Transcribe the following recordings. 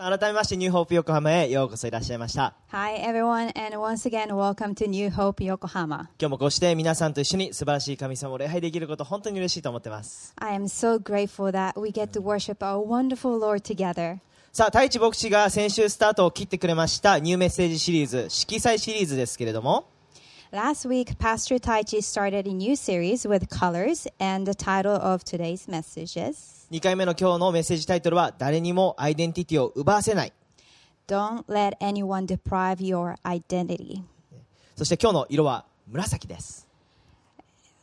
改めましてニューホープ横浜へようこそいらっしゃいました Hi, everyone, and once again, welcome to New Hope Yokohama. 今日もこうして皆さんと一緒に素晴らしい神様を礼拝できること本当に嬉しいと思ってます I am so grateful that we get to worship our wonderful Lord together. さあ太一牧師が先週スタートを切ってくれましたニューメッセージシリーズ色彩シリーズですけれども Last week, Pastor Taichi started a new series with colors, and the title of today's message is 2回目の今日のメッセージタイトルは誰にもアイデンティティを奪わせない Don't Let Anyone Deprive Your Identity. そして今日の色は紫です、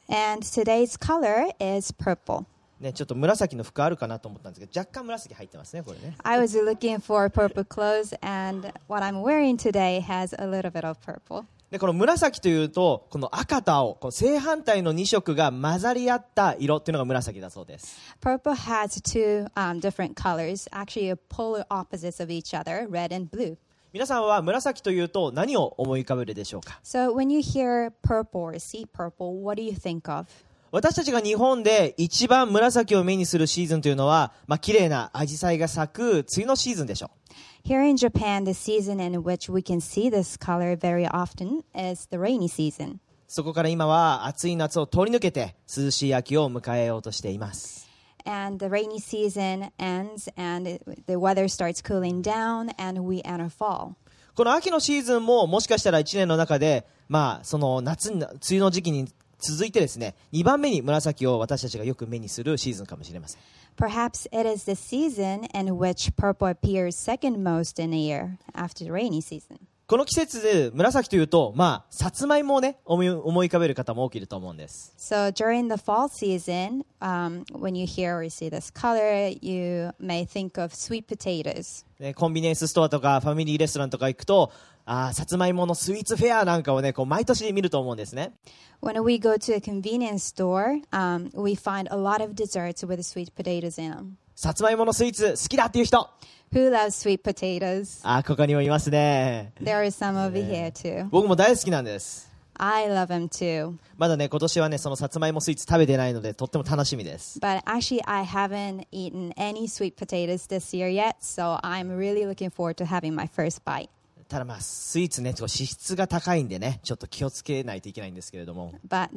And today's color is purple. ね、ちょっと紫の服あるかなと思ったんですけど若干紫入ってますねこれね I was looking for purple clothes, and what I'm wearing today has a little bit of purple. でこの紫というとこの赤と青こう正反対の2色が混ざり合った色っていうのが紫だそうです Purple has two um, different colors, actually polar opposites of each other, red and blue. 皆さんは紫というと何を思い浮かべるでしょうか So when you hear purple or see purple, what do you think of? 私たちが日本で一番紫を目にするシーズンというのは、まあ綺麗な紫陽花が咲く梅雨のシーズンでしょう Here in Japan, the season in which we can see this color very often is the rainy season. そこから今は暑い夏を通り抜けて涼しい秋を迎えようとしています And the rainy season ends and the weather starts cooling down and we enter fall. この秋のシーズンももしかしたら1年の中で、まあ、その夏に、梅雨の時期に続いてですね、2番目に紫を私たちがよく目にするシーズンかもしれません。Perhaps it is the season in which purple appears second most in a year after the rainy season. この季節で紫というと、まあ、さつまいもをね、思い思い浮かべる方も多くいると思うんです。So during the fall season, um, when you hear or see this color, you may think of sweet potatoes. ねコンビニエンスストアとかファミリーレストランとか行くと、あーさつまいものスイーツフェアなんかをね、こう毎年見ると思うんですね。When we go to a convenience store, um, we find a lot of desserts with sweet potatoes in them. さつまいものスイーツ好きだっていう人 Who loves sweet potatoes? あーここにもいますね。There are some over here too. 僕も大好きなんです。I love them too. まだね、今年はね、そのさつまいもスイーツ食べてないので、とっても楽しみです。But actually, I haven't eaten any sweet potatoes this year yet, so I'm really looking forward to having my first bite. ただまあスイーツね、脂質が高いんでね、ちょっと気をつけないといけないんですけれども。So、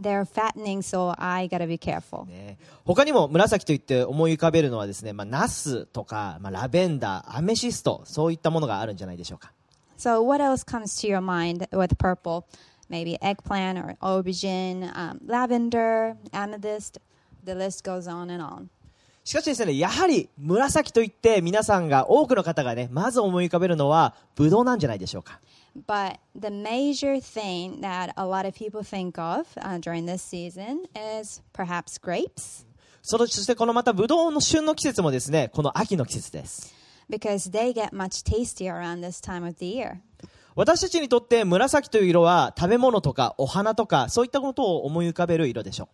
にも紫といって思い浮かべるのはですね、まあ、ナスとか、まあ、ラベンダー、アメシスト、そういったものがあるんじゃないでしょうか。So what else comes to your mind with purple? Maybe eggplant or ovidgin しかしですね、やはり紫といって皆さんが、多くの方がね、まず思い浮かべるのは、ブドウなんじゃないでしょうか。But the major thing that a lot of people think of uh, during this season is perhaps grapes, そのそしてこのまたブドウの旬の季節もですね、この秋の季節です。because they get much tastier around this time of the year. 私たちにとって紫という色は食べ物とかお花とかそういったことを思い浮かべる色でしょ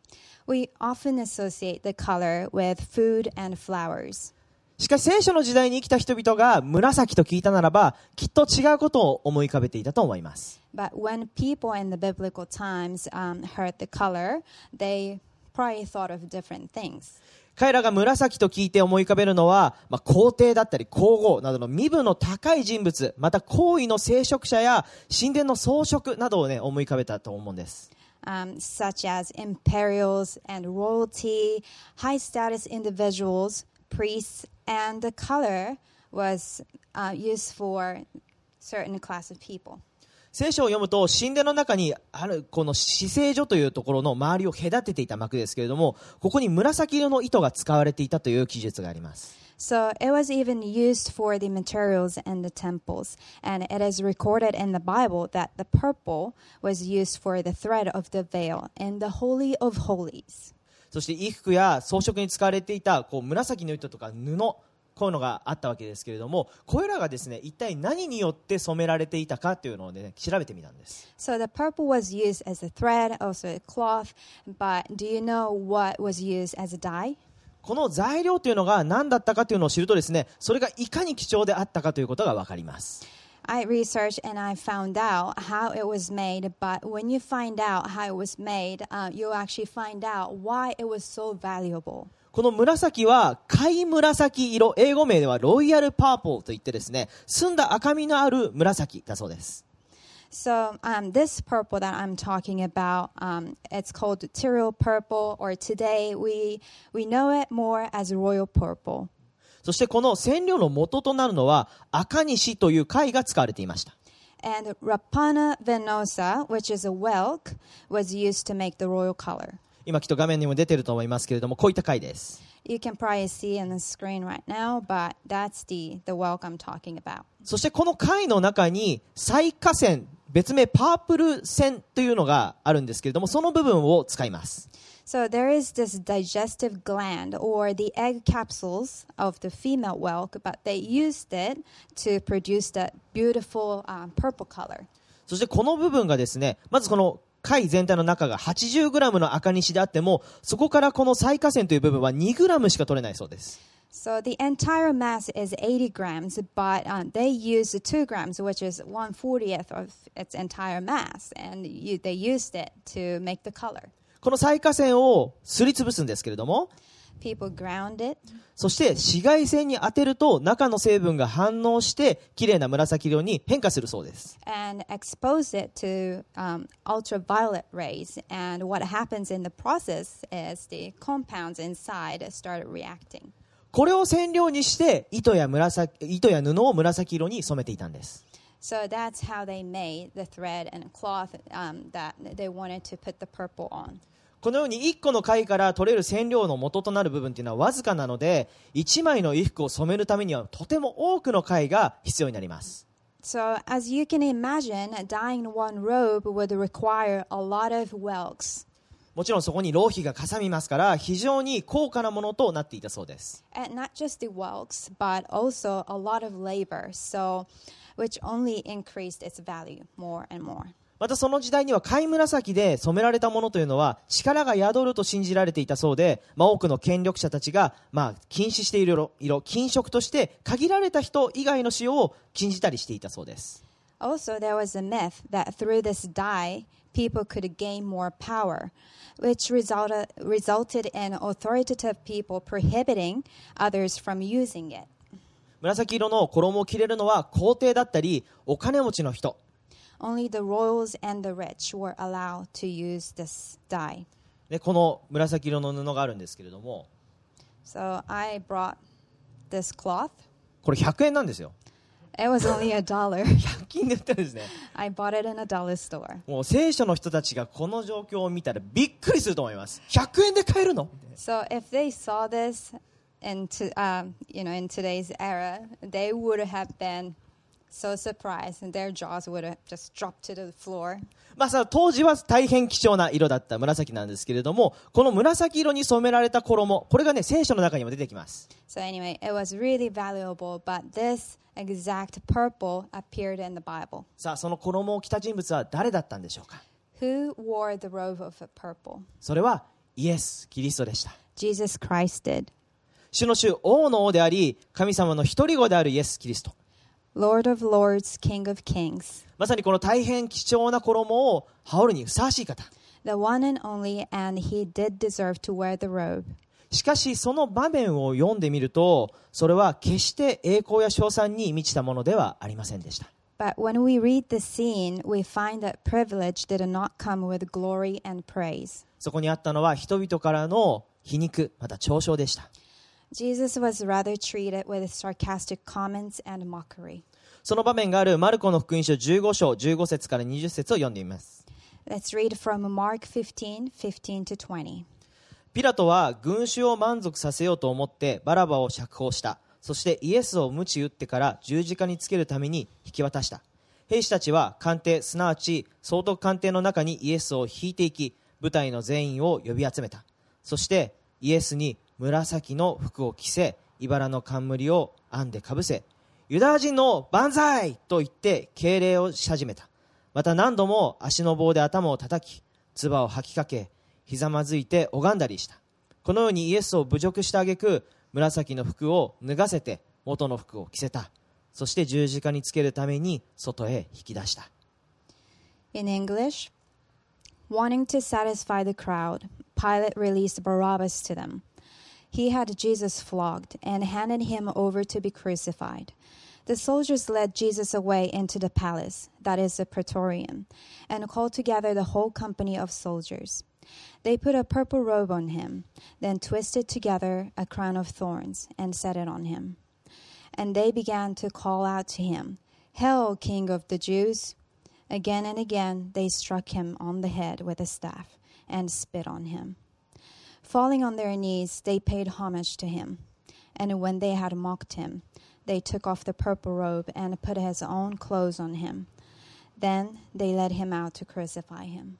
しかし聖書の時代に生きた人々が紫と聞いたならばきっと違うことを思い浮かべていたと思います。彼らが紫と聞いて思い浮かべるのは、皇帝だったり皇后などの身分の高い人物また皇位の聖職者や神殿の装飾などを、思い浮かべたと思うんです。Um, such as imperials and royalty, high status individuals, priests, and the color was uh, used for certain class of people. 聖書を読むと神殿の中にあるこの死聖所というところの周りを隔てていた幕ですけれどもここに紫色の糸が使われていたという記述があります So it was even used for the materials in the temples. And it is recorded in the Bible that the purple was used for the thread of the veil in the Holy of Holies. そして衣服や装飾に使われていたこう紫の糸とか布こういうのがあったわけですけれどもこれらがですね一体何によって染められていたかというのを、ね、調べてみたんです So the purple was used as a thread, also a cloth. But do you know what was used as a dye? この材料というのが何だったかというのを知るとですねそれがいかに貴重であったかということが分かります I researched and I found out how it was made, but when you find out how it was made, uh, you actually find out why it was so valuable. この紫は貝紫色、英語名ではロイヤルパープルといってですね、澄んだ赤みのある紫だそうです。So um, this purple that I'm talking about, um, it's called Tyrrell purple, or today we we know it more as royal purple. そしてこの染料の元となるのは赤西という貝が使われていました。And Rapana venosa, which is a whelk, was used to make the royal color. 今きっと画面にも出てると思いますけれども、こういった貝です。You can probably see in the screen right now, but that's the, the whelk I'm talking about. そしてこの貝の中に最下線、別名パープル線というのがあるんですけれども、その部分を使います。So there is this digestive gland or the egg capsules of the female whelk, but they used it to produce that beautiful um, purple color. そしてこの部分がですね、まずこの貝全体の中が 80g の赤西であっても、そこからこの最下線という部分は 2g しか取れないそうです。So the entire mass is 80 grams, but um, they use 2 grams, which is 140th of its entire mass, and you, they used it to make the color. この最下線をすりつぶすんですけれども、そして紫外線に当てると中の成分が反応して綺麗な紫色に変化するそうです。and expose it to um, ultraviolet rays. And what happens in the process is the compounds inside start reacting. これを染料にして糸や紫糸や布を紫色に染めていたんです。So that's how they made the thread and cloth um, that they wanted to put the purple on. このように1個の貝から取れる染料の元となる部分というのはわずかなので1枚の衣服を染めるためにはとても多くの貝が必要になります。もちろんそこに浪費がかさみますから非常に高価なものとなっていたそうです。またその時代には貝紫で染められたものというのは力が宿ると信じられていたそうで、まあ、多くの権力者たちが、まあ、禁止している色色禁色として限られた人以外の使用を禁じたりしていたそうです Also, there was a myth that through this dye, people could gain more power, which resulted, resulted in authoritative people prohibiting others from using it. 紫色の衣を着れるのは皇帝だったりお金持ちの人 Only the royals and the rich were allowed to use this dye. でこの紫色の布があるんですけれども So I brought this cloth. これ100円なんですよ It was only a dollar. 100均で売ってるんですね I bought it in a dollar store. もう聖書の人たちがこの状況を見たらびっくりすると思います100円で買えるの So if they saw this in to, um, you know in today's era, they would have been so surprised and their jaws would have just dropped to the floor. まあさ当時は大変貴重な色だった紫なんですけれどもこの紫色に染められた衣これがね聖書の中にも出てきます So anyway, it was really valuable, but this exact purple appeared in the Bible. さあその衣を着た人物は誰だったんでしょうか Who wore the robe of purple? それはイエス・キリストでした Jesus Christ did. 主の主王の王であり神様の一人子であるイエス・キリストまさにこの大変貴重な衣を羽織るにふさわしい方。しかしその場面を読んでみるとそれは決して栄光や称賛に満ちたものではありませんでした。そこにあったのは人々からの皮肉、また嘲笑でした。Jesus was rather treated with sarcastic comments and mockery. その場面があるマルコの福音書15章15節から20節を読んでみます Let's read from Mark 15 15 to 20. ピラトは群衆を満足させようと思ってバラバを釈放したそしてイエスを鞭打ってから十字架につけるために引き渡した兵士たちは官邸すなわち総督官邸の中にイエスを引いていき部隊の全員を呼び集めたそしてイエスに紫の服を着せ茨の冠を編んでかぶせユダヤ人の万歳と言って敬礼をし始めた。また何度も足の棒で頭を叩き唾を吐きかけひざまずいて拝んだりした。このようにイエスを侮辱した挙句紫の服を脱がせて元の服を着せた。そして十字架につけるために外へ引き出した。In English, wanting to satisfy the crowd, Pilate released Barabbas to them. He had Jesus flogged and handed him over to be crucified. The soldiers led Jesus away into the palace, that is the praetorium, and called together the whole company of soldiers. They put a purple robe on him, then twisted together a crown of thorns and set it on him. And they began to call out to him, Hail, King of the Jews! Again and again they struck him on the head with a staff and spit on him. Falling on their knees, they paid homage to him. And when they had mocked him, they took off the purple robe and put his own clothes on him. Then they led him out to crucify him.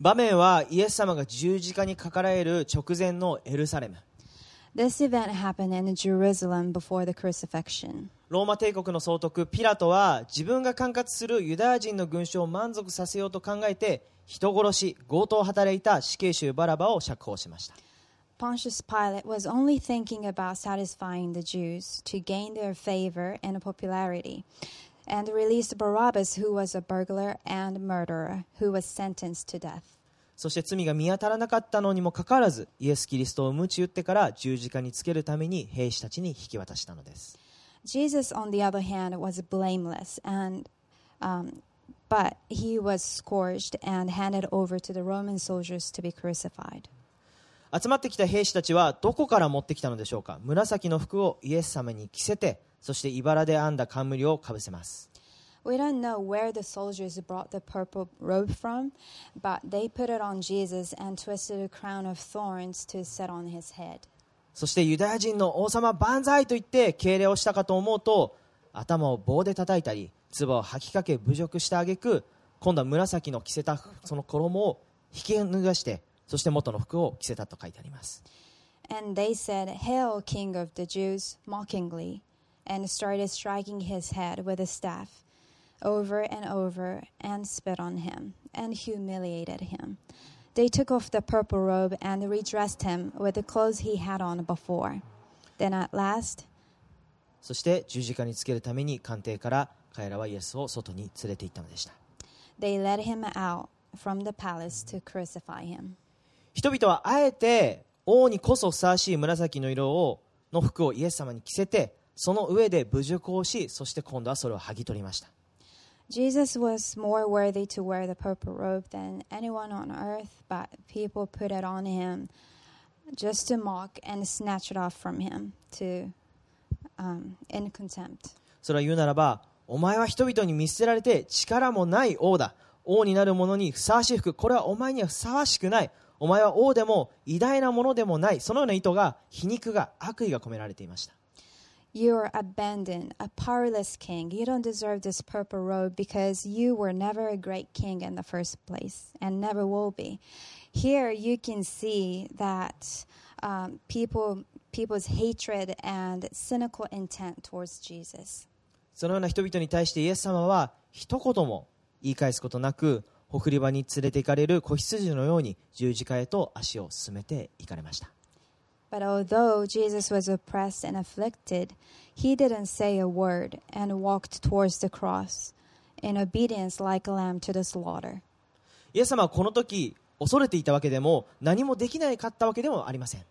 場面はイエス様が十字架にかかられる直前のエルサレム This event happened in Jerusalem before the crucifixion. ローマ帝国の総督ピラトは自分が管轄するユダヤ人の群衆を満足させようと考えて人殺し強盗を働いた死刑囚バラバを釈放しました Pontius Pilate was only thinking about satisfying the Jews to gain their favor and popularity, and released Barabbas, who was a burglar and murderer, who was sentenced to death. そして罪が見当たらなかったのにもかかわらずイエス・キリストを鞭打ってから十字架につけるために兵士たちに引き渡したのです Jesus, on the other hand, was blameless, and um, 集まってきた兵士たちはどこから持ってきたのでしょうか？紫の服をイエス様に着せてそしていばらで編んだ冠をかぶせます。そしてユダヤ人の王様万歳と言って敬礼をしたかと思うと頭を棒で叩いたり唾を吐きかけ侮辱した挙句今度は紫の着せたその衣を引き脱がしてそして元の服を着せたと書いてあります And they said, Hail, King of the Jews, mockingly, and started striking his head with a staff over and over and spit on him and humiliated him. They took off the purple robe and redressed him with the clothes he had on before. Then at last, そして十字架につけるために官邸から彼らはイエスを外に連れて行ったのでした they led him out from the palace to crucify him. 人々はあえて王にこそふさわしい紫の色をの服をイエス様に着せてその上で侮辱をしそして今度はそれを剥ぎ取りました Jesus was more worthy to wear the purple robe than anyone on earth, but people put it on him just to mock and snatch it off from him to um, in contempt. それは言うならばお前は人々に見捨てられて力もない王だ王になる者にふさわしい服これはお前にはふさわしくないお前は王でも偉大なものでもないそのような意図が皮肉が悪意が込められていました You are abandoned, a powerless king. You don't deserve this purple robe because you were never a great king in the first place and never will be. Here you can see that um, people people's hatred and cynical intent towards Jesus. そのような人々に対してイエス様は一言も言い返すことなくほふり場に連れて行かれる子羊のように十字架へと足を進めて行かれました But although Jesus was oppressed and afflicted, he didn't say a word and walked towards the cross in obedience like a lamb to the slaughter. イエス様はこの時恐れていたわけでも何もできないかったわけでもありません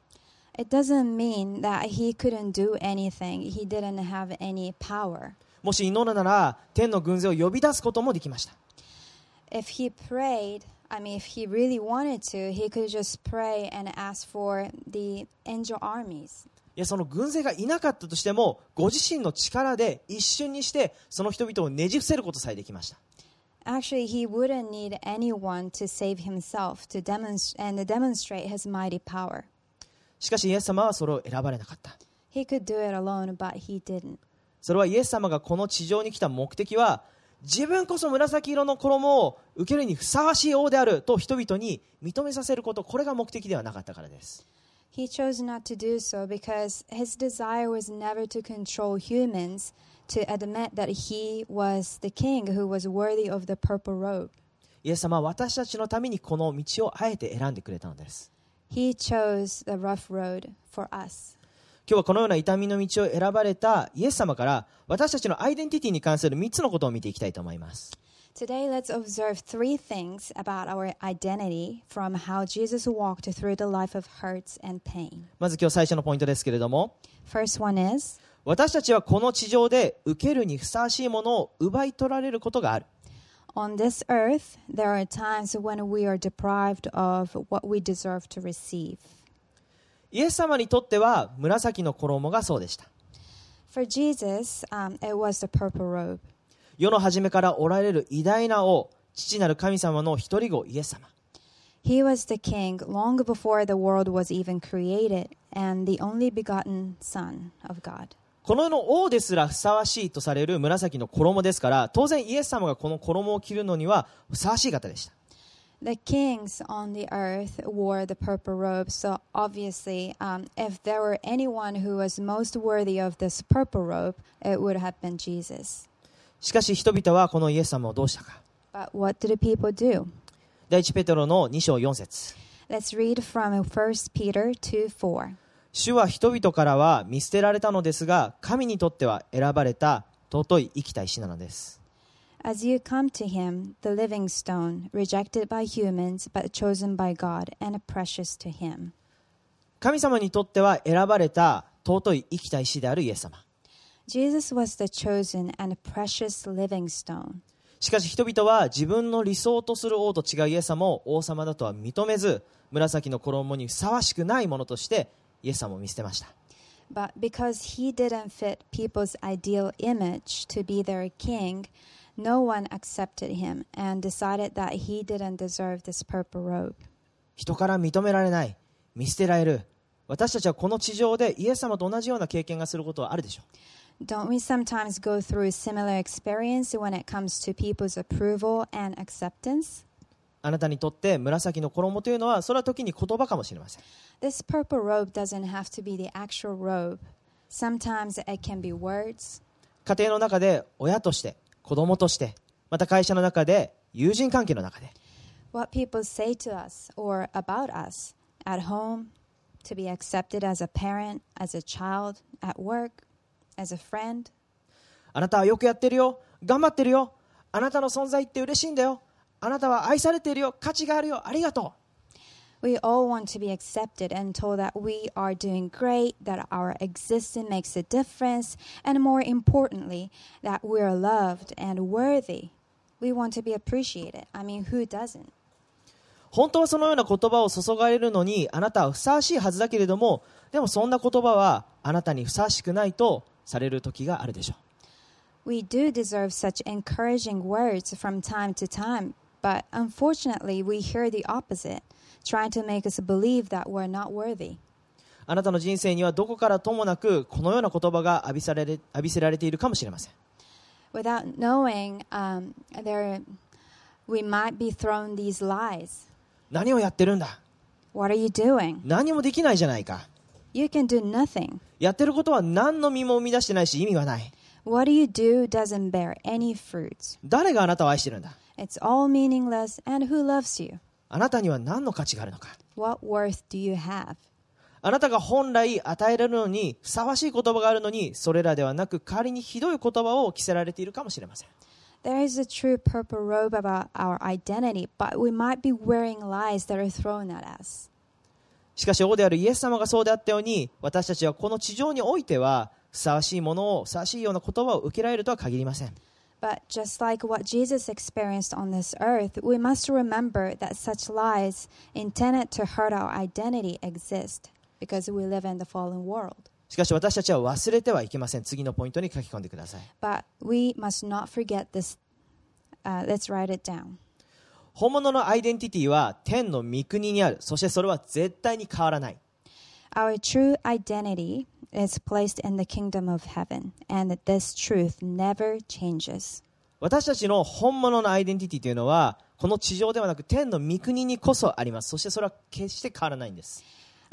It doesn't mean that he couldn't do anything. He didn't have any power. もし祈るなら天の軍勢を呼び出すこともできました If he prayed, I mean, if he really wanted to, he could just pray and ask for the angel armies. いやその軍勢がいなかったとしてもご自身の力で一瞬にしてその人々をねじ伏せることさえできました Actually, he wouldn't need anyone to save himself to demonstrate and demonstrate his mighty power. しかしイエス様はそれを選ばれなかった He could do it alone, but he didn't. それはイエス様がこの地上に来た目的は自分こそ紫色の衣を受けるにふさわしい王であると人々に認めさせることこれが目的ではなかったからです He chose not to do so because his desire was never to control humans, to admit that he was the king who was worthy of the purple robe. イエス様は私たちのためにこの道をあえて選んでくれたのです He chose the rough road for us. 今日はこのような痛みの道を選ばれたイエス様から私たちのアイデンティティに関する3つのことを見ていきたいと思います Today, let's observe three things about our identity from how Jesus walked through the life of hurts and pain. まず今日最初のポイントですけれども First one is 私たちはこの地上で受けるにふさわしいものを奪い取られることがある On this earth, there are times when we are deprived of what we deserve to receive. イエス様にとっては紫の衣がそうでした For Jesus, um, it was the purple robe. 世の初めからおられる偉大な王父なる神様の一人子イエス様 He was the king long before the world was even created and the only begotten Son of God. この世の王ですらふさわしいとされる紫の衣ですから当然イエス様がこの衣を着るのにはふさわしい方でした The kings on the earth wore the purple robe, so obviously, um, if there were anyone who was most worthy of this purple robe, it would have been Jesus. しかし人々はこのイエス様をどうしたか But what did the people do? 第一ペテロの2章4節 Let's read from 1 Peter 2 4. 主は人々からは見捨てられたのですが神にとっては選ばれた尊い生きた石なのです As you come to him, the living stone, rejected by humans but chosen by God and precious to him. 神様にとっては選ばれた尊い生きた石であるイエス様 Jesus was the chosen and precious living stone. しかし人々は自分の理想とする王と違うイエス様を王様だとは認めず紫の衣にふさわしくないものとしてイエス様を見捨てました But because he didn't fit people's ideal image to be their king, no one accepted him and decided that he didn't deserve this purple robe. 人から認められない見捨てられる私たちはこの地上でイエス様と同じような経験がすることはあるでしょう Don't we sometimes go through similar experience when it comes to people's approval and acceptance? あなたにとって紫の衣というのはそれは時に言葉かもしれません This purple robe doesn't have to be the actual robe. Sometimes it can be words, 家庭の中で親として子供としてまた会社の中で友人関係の中で what people say to us or about us at home, to be accepted as a parent, as a child, at work, as a friend. あなたはよくやってるよ頑張ってるよあなたの存在って嬉しいんだよあなたは愛されているよ価値があるよありがと We all want to be accepted and told that we are doing great, that our existence makes a difference, and more importantly, that we are loved and worthy. We want to be appreciated. I mean, who doesn't? う本当はそのような言葉を注がれるのにあなたはふさわしいはずだけれどもでもそんな言葉はあなたにふさわしくないとされる時があるでしょう We do deserve such encouraging words from time to time, but unfortunately, we hear the opposite, Trying to make us believe that we're not worthy. あなたの人生にはどこからともなくこのような言葉が浴びされれ浴びせられているかもしれません Without knowing, um, there, we might be thrown these lies. 何をやってるんだ What are you doing? 何もできないじゃないか You can do nothing. やってることは何の身も生み出してないし意味はない What you do doesn't bear any fruits. 誰があなたを愛してるんだ It's all meaningless, and who loves you? あなたには何の価値があるのか？What worth do you have? あなたが本来与えられるのにふさわしい言葉があるのにそれらではなく代わりにひどい言葉を着せられているかもしれません There is a true purple robe about our identity, but we might be wearing lies that are thrown at us. しかし王であるイエス様がそうであったように私たちはこの地上においてはふさわしいものをふさわしいような言葉を受けられるとは限りません But just like what Jesus experienced on this earth, we must remember that such lies intended to hurt our identity exist because we live in the fallen world. しかし私たちは忘れてはいけません次のポイントに書き込んでください But we must not forget this. Uh, let's write it down. 本物のアイデンティティは天の御国にあるそしてそれは絶対に変わらない Our true identity is placed in the kingdom of heaven, and this truth never changes. 私たちの本物のアイデンティティというのはこの地上ではなく天の御国にこそありますそしてそれは決して変わらないんです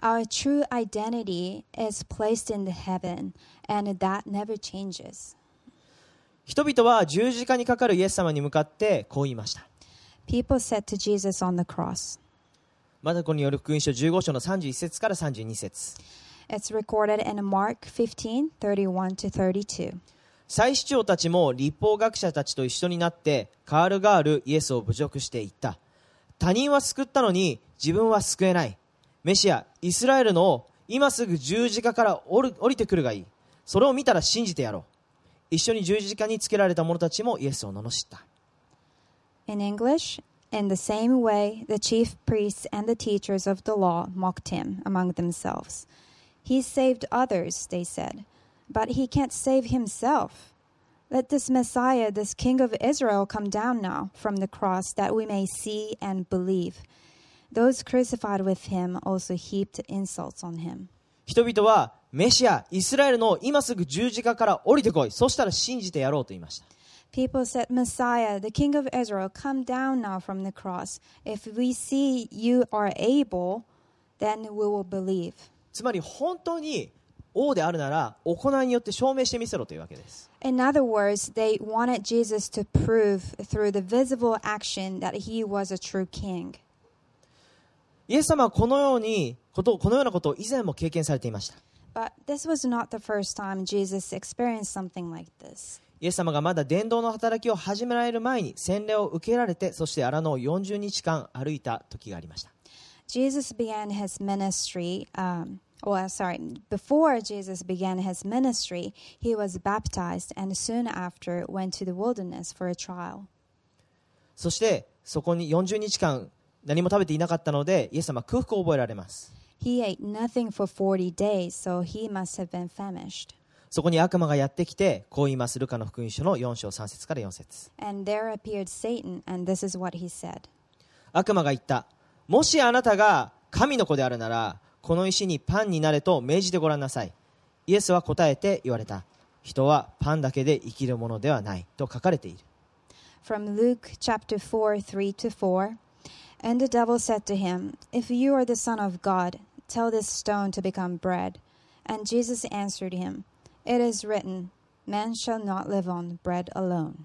Our true identity is placed in the heaven, and that never changes. 人々は十字架にかかるイエス様に向かってこう言いました People said to Jesus on the cross, マタコによる福音書15章の31節から32節 it's recorded in Mark 15 31 to 32. 祭司長たちも立法学者たちと一緒になってカールガールイエスを侮辱していった。他人は救ったのに自分は救えない。メシアイスラエルの今すぐ十字架から降り降りてくるがいい。それを見たら信じてやろう。一緒に十字架につけられた者たちもイエスを罵った。In English, in the same way, the chief priests and the teachers of the law mocked him among themselves. He saved others, they said, but he can't save himself. Let this Messiah, this King of Israel, come down now from the cross that we may see and believe. Those crucified with him also heaped insults on him. 人々はメシアイスラエルの今すぐ十字架から降りてこいそしたら信じてやろうと言いました People said, Messiah, the King of Israel, come down now from the cross. If we see you are able, then we will believe. つまり本当に王であるなら行いによって証明してみせろというわけです。イエス様はこのようにこと、このようなことを以前も経験されていました。イエス様がまだ伝道の働きを始められる前に洗礼を受けられて、そして荒野を40日間歩いた時がありました。Jesus began his ministry, um, well, sorry, before Jesus began his ministry, he was baptized and soon after went to the wilderness for a trial. そしてそこに40日間何も食べていなかったのでイエス様は空腹を覚えられます He ate nothing for 40 days, so he must have been famished. そこに悪魔がやってきてこう言いますルカの福音書の4章3節から4節 And there appeared Satan, and this is what he said 悪魔が言った もしあなたが神の子であるならこの石にパンになれと命じてごらんなさいイエスは答えて言われた人はパンだけで生きるものではないと書かれている From Luke chapter 4, 3 to 4. And the devil said to him, If you are the Son of God, tell this stone to become bread. And Jesus answered him, It is written, Man shall not live on bread alone.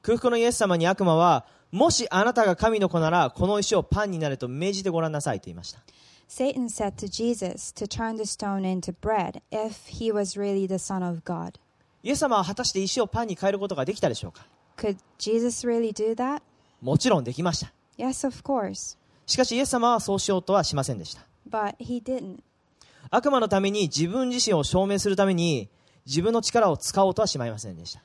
空腹のイエス様に悪魔はもしあなたが神の子ならこの石をパンになれと命じてごらんなさいと言いました Satan said to Jesus to turn the stone into bread if he was really the Son of God. イエス様は果たして石をパンに変えることができたでしょうか？Could Jesus really do that? もちろんできました Yes, of course. しかしイエス様はそうしようとはしませんでした But he didn't. 悪魔のために自分自身を証明するために自分の力を使おうとはしまいませんでした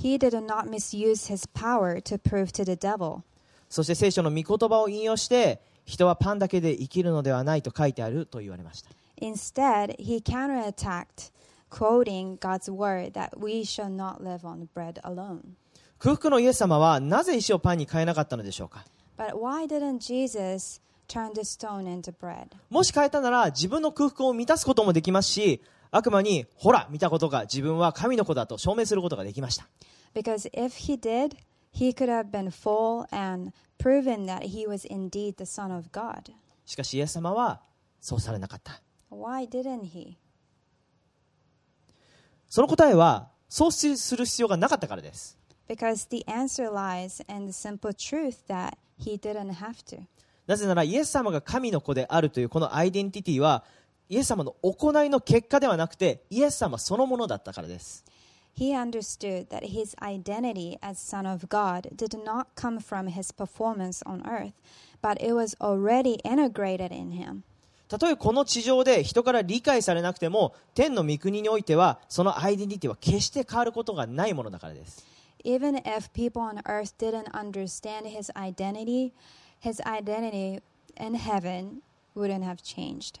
He did not misuse his power to prove to the devil. そして聖書の御言葉を引用して人はパンだけで生きるのではないと書いてあると言われました Instead, he counterattacked, quoting God's word that we shall not live on bread alone. 空腹のイエス様はなぜ石をパンに変えなかったのでしょうか But why didn't Jesus turn the stone into bread? もし変えたなら自分の空腹を満たすこともできますし悪魔にほら見たことが自分は神の子だと証明することができました。しかし、イエス様はそうされなかった。その答えは、そうする必要がなかったからです。なぜなら、イエス様が神の子であるというこのアイデンティティは、イエス様の行いの結果ではなくてイエス様そのものだったからです He understood that his identity as Son of God did not come from his performance on earth, but it was already integrated in him. たとえこの地上で人から理解されなくても天の御国においてはそのアイデンティティは決して変わることがないものだからです Even if people on earth didn't understand his identity, his identity in heaven wouldn't have changed.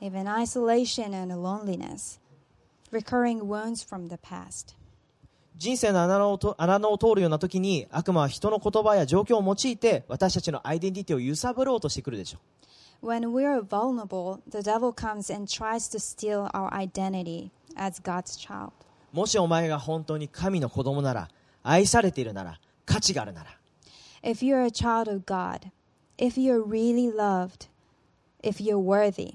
even isolation and loneliness, recurring wounds from the past. 人生の穴のをと穴のを通るような時に悪魔は人の言葉や状況を用いて私たちのアイデンティティを揺さぶろうとしてくるでしょう When we are vulnerable, the devil comes and tries to steal our identity as God's child. もしお前が本当に神の子供なら 愛されているなら価値があるなら If you're a child of God, if you're really loved, if you're worthy,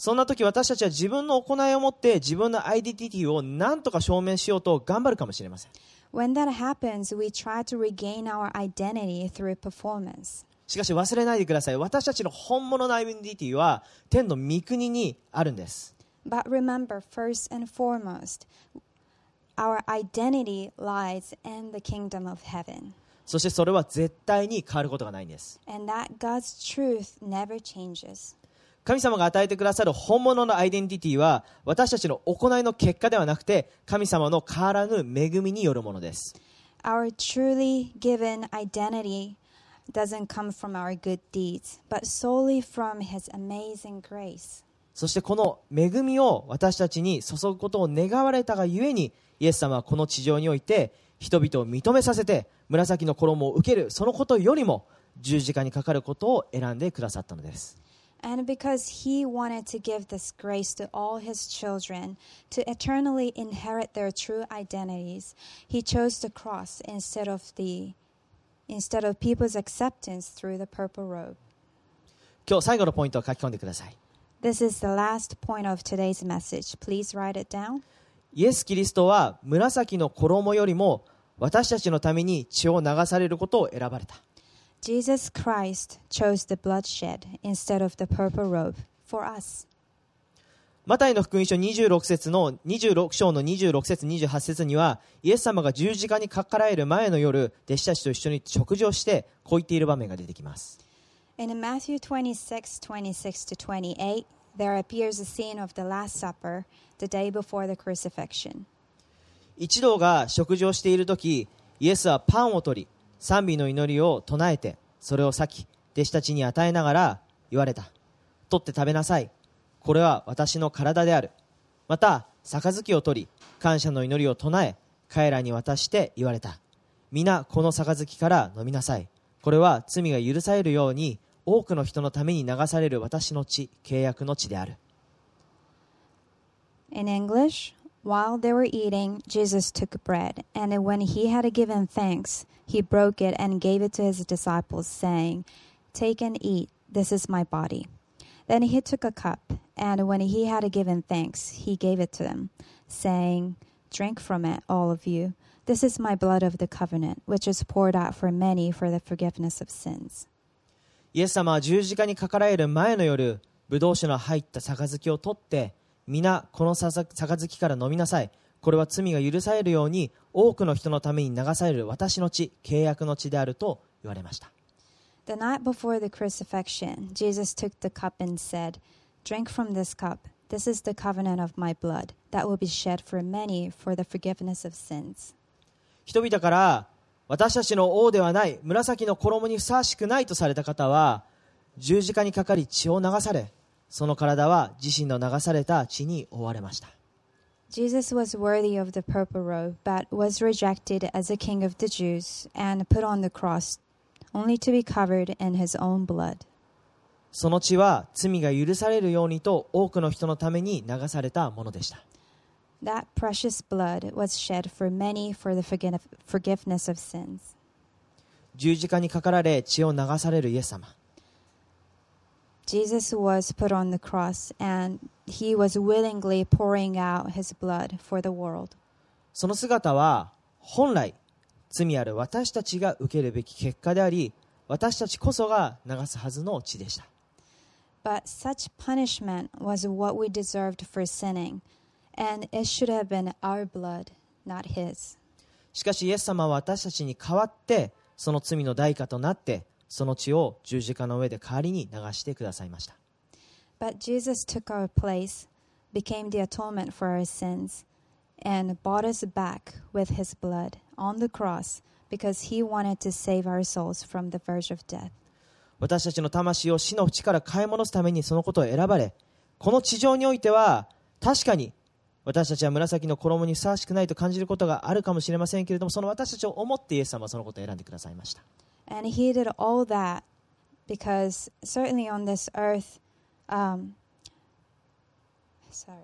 そんな時私たちは自分の行いをもって自分のアイデンティティを何とか証明しようと頑張るかもしれません when that happens, we try to regain our identity through performance. しかし忘れないでください私たちの本物のアイデンティティは天の御国にあるんです But remember, first and foremost, our identity lies in the kingdom of heaven. そしてそれは絶対に変わることがないんです And that God's truth never changes. 神様が与えてくださる本物のアイデンティティは私たちの行いの結果ではなくて神様の変わらぬ恵みによるものです Our truly given identity doesn't come from our good deeds, but solely from His amazing grace. そしてこの恵みを私たちに注ぐことを願われたがゆえにイエス様はこの地上において人々を認めさせて紫の衣を受けるそのことよりも十字架にかかることを選んでくださったのです And because He wanted to give this grace to all His children to eternally inherit their true identities, He chose the cross instead of the instead of people's acceptance through the purple robe. 今日最後のポイントを書き込んでください This is the last point of today's message. Please write it down. イエス・キリストは紫の衣よりも私たちのために血を流されることを選ばれた Jesus Christ chose the bloodshed instead of the purple robe for us. マタイの福音書26節の26章の26節28節にはイエス様が十字架にかかられる前の夜弟子たちと一緒に食事をしてこう言っている場面が出てきます And in Matthew 26, 26 to 28, there appears a scene of the Last Supper the day before the crucifixion. 一同が食事をしている時イエスはパンを取り賛美の祈りを唱えてそれを裂き弟子たちに与えながら言われた。取って食べなさい。これは私の体である。また杯を取り感謝の祈りを唱え彼らに渡して言われた。皆この杯から飲みなさい。これは罪が許されるように多くの人のために流される私の血契約の血である。In English, while they were eating, Jesus took bread, and when he had given thanks, he broke it and gave it to his disciples, saying, Take and eat, this is my body. Then he took a cup, and when he had given thanks, he gave it to them, saying, Drink from it, all of you. This is my blood of the covenant, which is poured out for many for the forgiveness of sins. イエス様は十字架にかかられる前の夜、ブドウ酒の入った杯を取って、 皆この杯から飲みなさい。これは罪が許されるように多くの人のために流される私の血、契約の血であると言われました。The night before the crucifixion, Jesus took the cup and said, Drink from this cup. This is the covenant of my blood that will be shed for many for the forgiveness of sins. 人々から私たちの王ではない紫の衣にふさわしくないとされた方は十字架にかかり血を流されその体は自身の流された血に覆われました Jesus was worthy of the purple robe, but was rejected as a king of the Jews and put on the cross, only to be covered in his own blood. その血は罪が許されるようにと多くの人のために流されたものでした That precious blood was shed for many for the forgive- forgiveness of sins. 十字架にかかられ血を流されるイエス様 Jesus was put on the cross and he was willingly pouring out his blood for the world. その姿は本来罪ある私たちが受けるべき結果であり私たちこそが流すはずの血でした But such punishment was what we deserved for sinning, and it should have been our blood, not his. しかしイエス様は私たちに代わってその罪の代価となってその血を十字架の上で代わりに流してくださいました But Jesus took our place, became the atonement for our sins, and bought us back with his blood on the cross because he wanted to save our souls from the verge of death. 私たちの魂を死の淵から買い戻すためにそのことを選ばれこの地上においては確かに私たちは紫の衣にふさわしくないと感じることがあるかもしれませんけれどもその私たちを思ってイエス様はそのことを選んでくださいました And he did all that because, certainly on this earth, um, sorry.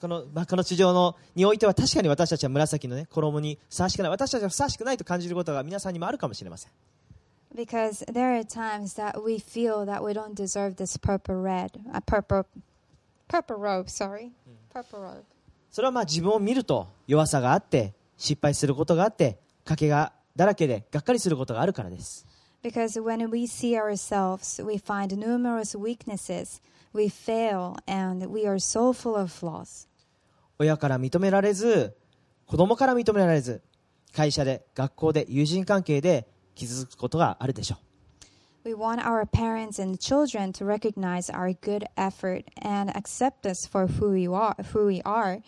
この,まあ、この地上のにおいては確かに私たちは紫の、ね、衣にふさわしくない私たちはふさわしくないと感じることが皆さんにもあるかもしれません。それはまあ自分を見ると弱さがあって失敗することがあって賭けがだらけでがっかりすることがあるからです Because when we see ourselves, we find numerous weaknesses. We fail, and we are so full of flaws. 親から認められず子供から認められず会社で学校で友人関係で傷つくことがあるでしょう We want our parents and children to recognize our good effort and accept us for who we are, who we are,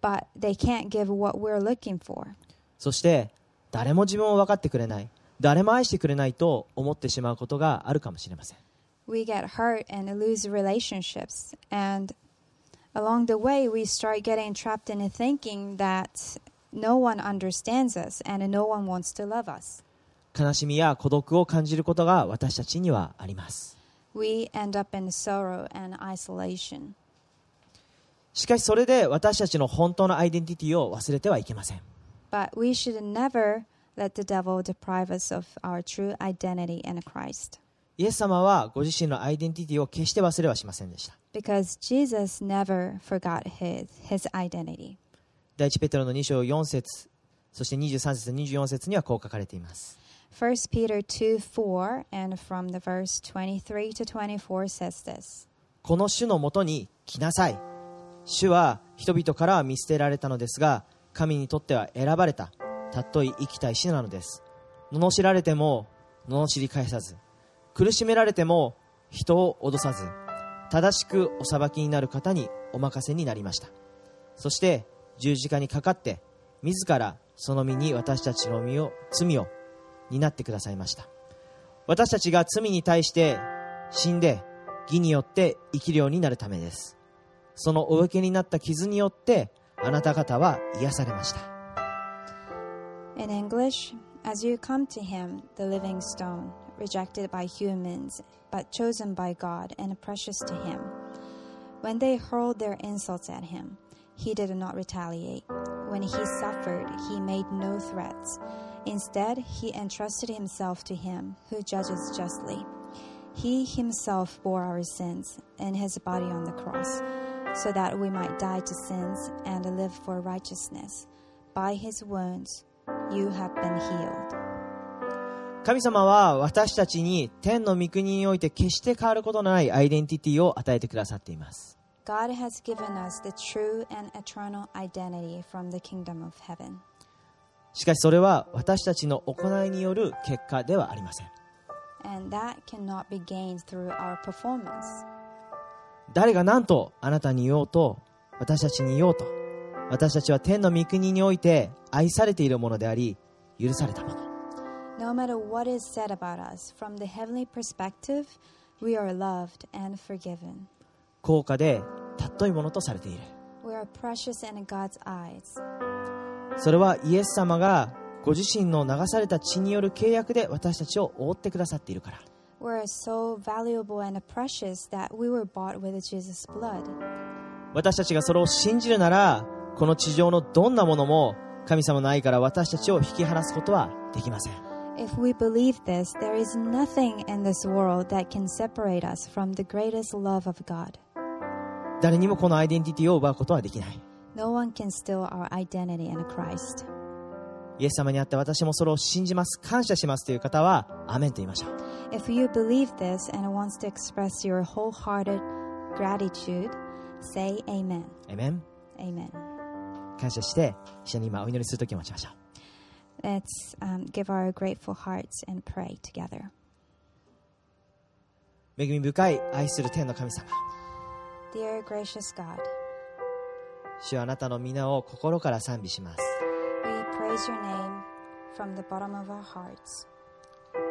but they can't give what we're looking for. そして誰も自分を分かってくれない誰も愛してくれないと思ってしまうことがあるかもしれません We get hurt and lose relationships, and along the way, we start getting trapped in thinking that no one understands us and no one wants to love us. 悲しみや孤独を感じることが私たちにはあります We end up in sorrow and isolation. しかしそれで私たちの本当のアイデンティティを忘れてはいけません But we should never let the devil deprive us of our true identity in Christ. イエス様はご自身のアイデンティティを決して忘れはしませんでした Because Jesus never forgot his, his identity. 第一ペテロの2章4節そして23節24節にはこう書かれています1 Peter 2 4 and from the verse 23 to 24 says this この主のもとに来なさい主は人々からは見捨てられたのですが神にとっては選ばれたたとい生きた石なのです。罵られても罵り返さず苦しめられても人を脅さず正しくお裁きになる方にお任せになりました。そして十字架にかかって自らその身に私たちの身を罪を担ってくださいました。私たちが罪に対して死んで義によって生きるようになるためです。そのお受けになった傷によってあなた方は癒されました In English, as you come to him, the living stone, rejected by humans, but chosen by God and precious to him. When they hurled their insults at him, he did not retaliate. When he suffered, he made no threats. Instead, he entrusted himself to him who judges justly. He himself bore our sins in his body on the cross, so that we might die to sins and live for righteousness. By his wounds, you have been healed. 神様は私たちに天の御国において決して変わることのないアイデンティティを与えてくださっています God has given us the true and eternal identity from the kingdom of heaven. しかしそれは私たちの行いによる結果ではありません And that cannot be gained through our performance. 誰が何とあなたに言おうと私たちに言おうと私たちは天の御国において愛されているものであり許されたもの No matter what is said about us, from the heavenly perspective, we are loved and forgiven. 高価で尊いものとされている We are precious in God's eyes. それはイエス様がご自身の流された血による契約で私たちを覆ってくださっているから We are so valuable and precious that we were bought with Jesus' blood. 私たちがそれを信じるならこの地上のどんなものも神様の愛から私たちを引き離すことはできません If we believe this, there is nothing in this world that can separate us from the greatest love of God. 誰にもこのアイデンティティを奪うことはできない No one can steal our identity in Christ. イエス様にあって私もそれを信じます感謝しますという方はアメンと言いましょう If you believe this and wants to express your wholehearted gratitude, say amen. エメン Amen. 感謝して一緒に今お祈りするときを待ちましょう Let's um, give our grateful hearts and pray together. 恵み深い愛する天の神様 Dear gracious God, 主はあなたの皆を心から賛美します praise your name from the bottom of our hearts.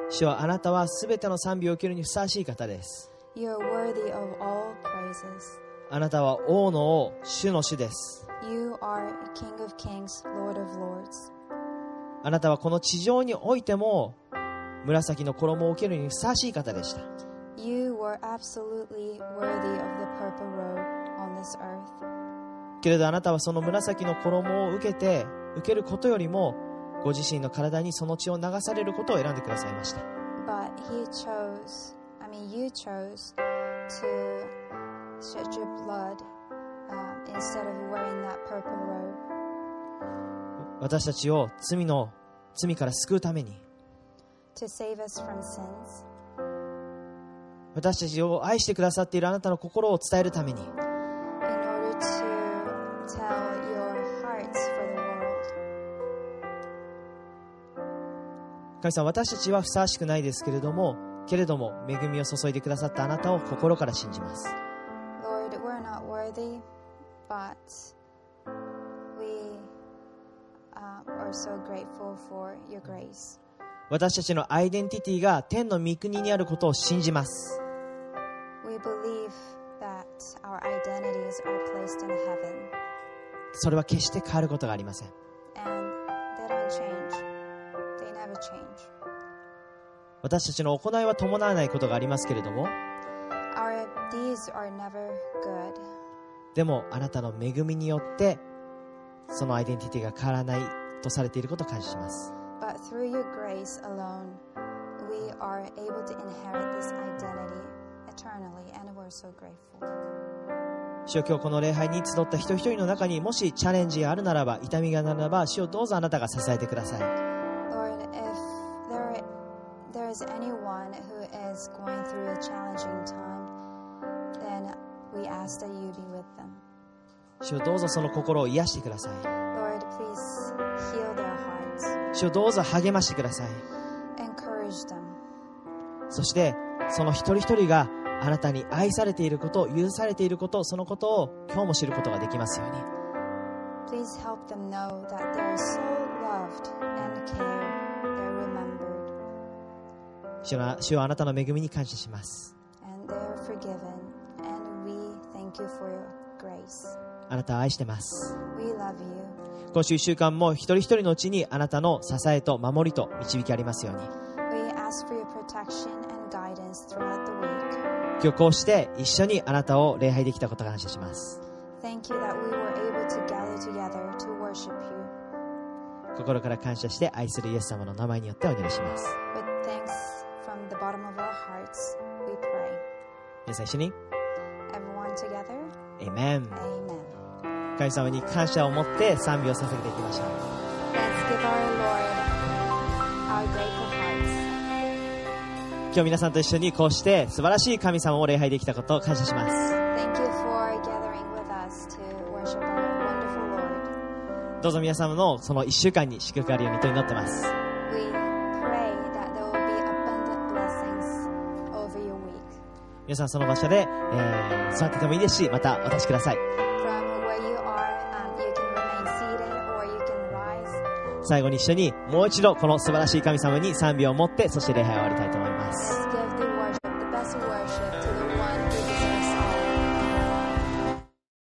主はあなたはすべての賛美を受けるにふさわしい方です You are worthy of all praises. あなたは王の王主の主です You are King of kings, Lord of lords. あなたはこの地上においても紫の衣を受けるにふさわしい方でした You were absolutely worthy of the purple robe on this earth. けれどあなたはその紫の衣を受けて受けることよりもご自身の体にその血を流されることを選んでくださいました。But he chose, I mean, you chose to shed your blood uh, instead of wearing that purple robe. 私たちを罪の罪から救うために。To save us from sins, 私たちを愛してくださっているあなたの心を伝えるために神様私たちはふさわしくないですけれどもけれども恵みを注いでくださったあなたを心から信じます Lord, we're not worthy, but we uh, are so grateful for your grace. 私たちのアイデンティティが天の御国にあることを信じます We believe that our identities are placed in heaven それは決して変わることがありません私たちの行いは伴わないことがありますけれども Our deeds are never good, でもあなたの恵みによってそのアイデンティティが変わらないとされていることを感謝します。But through your grace alone, we are able to inherit this identity eternally, and we're so grateful. 主よ今日この礼拝に集った一人一人の中にもしチャレンジがあるならば痛みがあるならば主をどうぞあなたが支えてください is anyone who is going through a challenging time, then we ask that you be with them. 主をどうぞその心を癒してください Lord, please heal their hearts, 主をどうぞ励ましてください encourage them, そしてその一人一人があなたに愛されていること許されていることそのことを今日も知ることができますように please help them know that they're so loved and cared, 主は,あなたの恵みに感謝します。あなたを愛してます。今週1週間も一人一人のうちにあなたの支えと守りと導きありますように。今日こうして一緒にあなたを礼拝できたことを感謝します。心から感謝して愛するイエス様の名前によってお願いします。皆さんに。Everyone 神様に感謝を持って賛美を捧げていきましょう。今日皆さんと一緒にこうして素晴らしい神様を礼拝できたことを感謝します。どうぞ皆様のその1週間に祝福があるようにと祈ってます。皆さんその場所で、えー座っててもいいですしまたお立ちください um. 最後に一緒にもう一度この素晴らしい神様に賛美を持ってそして礼拝を終わりたいと思います